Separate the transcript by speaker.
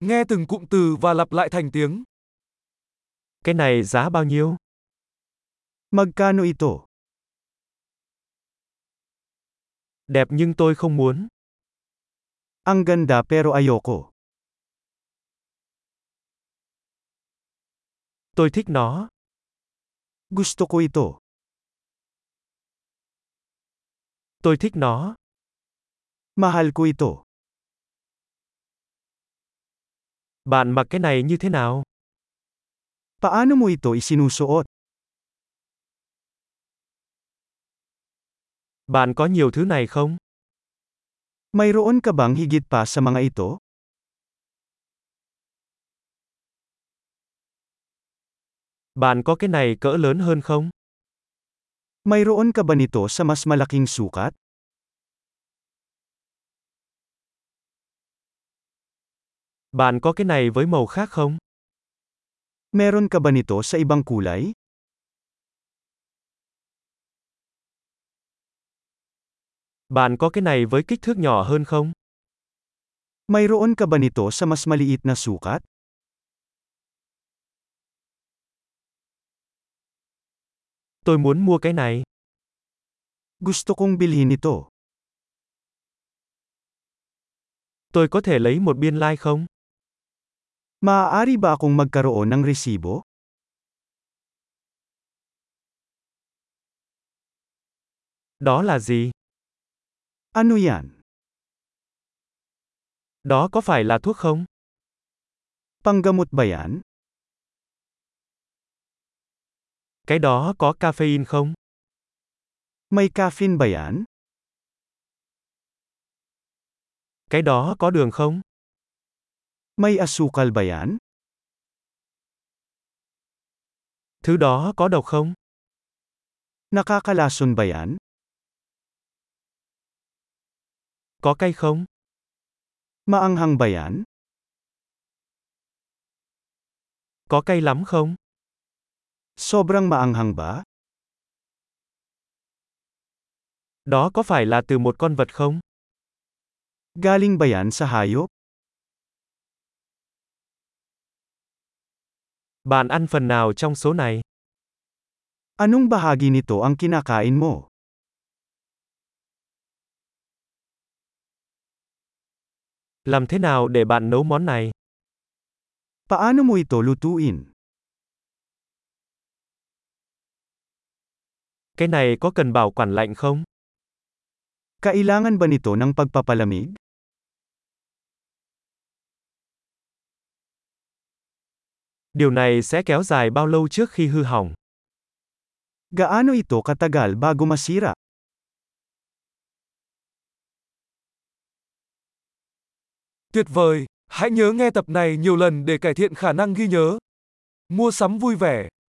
Speaker 1: Nghe từng cụm từ và lặp lại thành tiếng.
Speaker 2: Cái này giá bao nhiêu?
Speaker 3: Magkano ito?
Speaker 2: Đẹp nhưng tôi không muốn.
Speaker 3: Ang ganda pero ayoko.
Speaker 2: Tôi thích nó.
Speaker 3: Gusto ko ito.
Speaker 2: Tôi thích nó.
Speaker 3: Mahal ko ito.
Speaker 2: Bạn mặc cái này như thế nào?
Speaker 3: Paano mo ito isinusuot?
Speaker 2: Bạn có nhiều thứ này không?
Speaker 3: Mayroon ka bang higit pa sa mga ito?
Speaker 2: Bạn có cái này cỡ lớn hơn không?
Speaker 3: Mayroon ka ba nito sa mas malaking sukat?
Speaker 2: Bạn có cái này với màu khác không?
Speaker 3: Meron ka ba nito sa ibang kulay?
Speaker 2: Bạn có cái này với kích thước nhỏ hơn không?
Speaker 3: Mayroon ka ba nito sa mas maliit na sukat?
Speaker 2: Tôi muốn mua cái này.
Speaker 3: Gusto kong bilhin ito.
Speaker 2: Tôi có thể lấy một biên lai like không?
Speaker 3: Maaari ba akong magkaroon ng resibo?
Speaker 2: Đó là gì?
Speaker 3: Ano yan?
Speaker 2: Đó có phải là thuốc không?
Speaker 3: Panggamot ba yan?
Speaker 2: Cái đó có caffeine không?
Speaker 3: May caffeine ba yan?
Speaker 2: Cái đó có đường không?
Speaker 3: May asukal ba yan?
Speaker 2: Thứ đó có độc không?
Speaker 3: Nakakalason ba yan?
Speaker 2: Có cay không?
Speaker 3: Maanghang ba yan?
Speaker 2: Có cay lắm không?
Speaker 3: Sobrang maanghang ba?
Speaker 2: Đó có phải là từ một con vật không?
Speaker 3: Galing ba yan sa hayop?
Speaker 2: Bạn ăn phần nào trong số này?
Speaker 3: Anong bahagi nito ang kinakain mo?
Speaker 2: Làm thế nào để bạn nấu món này?
Speaker 3: Paano mo ito lutuin?
Speaker 2: Cái này có cần bảo quản lạnh không?
Speaker 3: Kailangan ba nito ng pagpapalamig?
Speaker 2: Điều này sẽ kéo dài bao lâu trước khi hư hỏng?
Speaker 3: Gaano ito katagal bago masira?
Speaker 1: Tuyệt vời! Hãy nhớ nghe tập này nhiều lần để cải thiện khả năng ghi nhớ. Mua sắm vui vẻ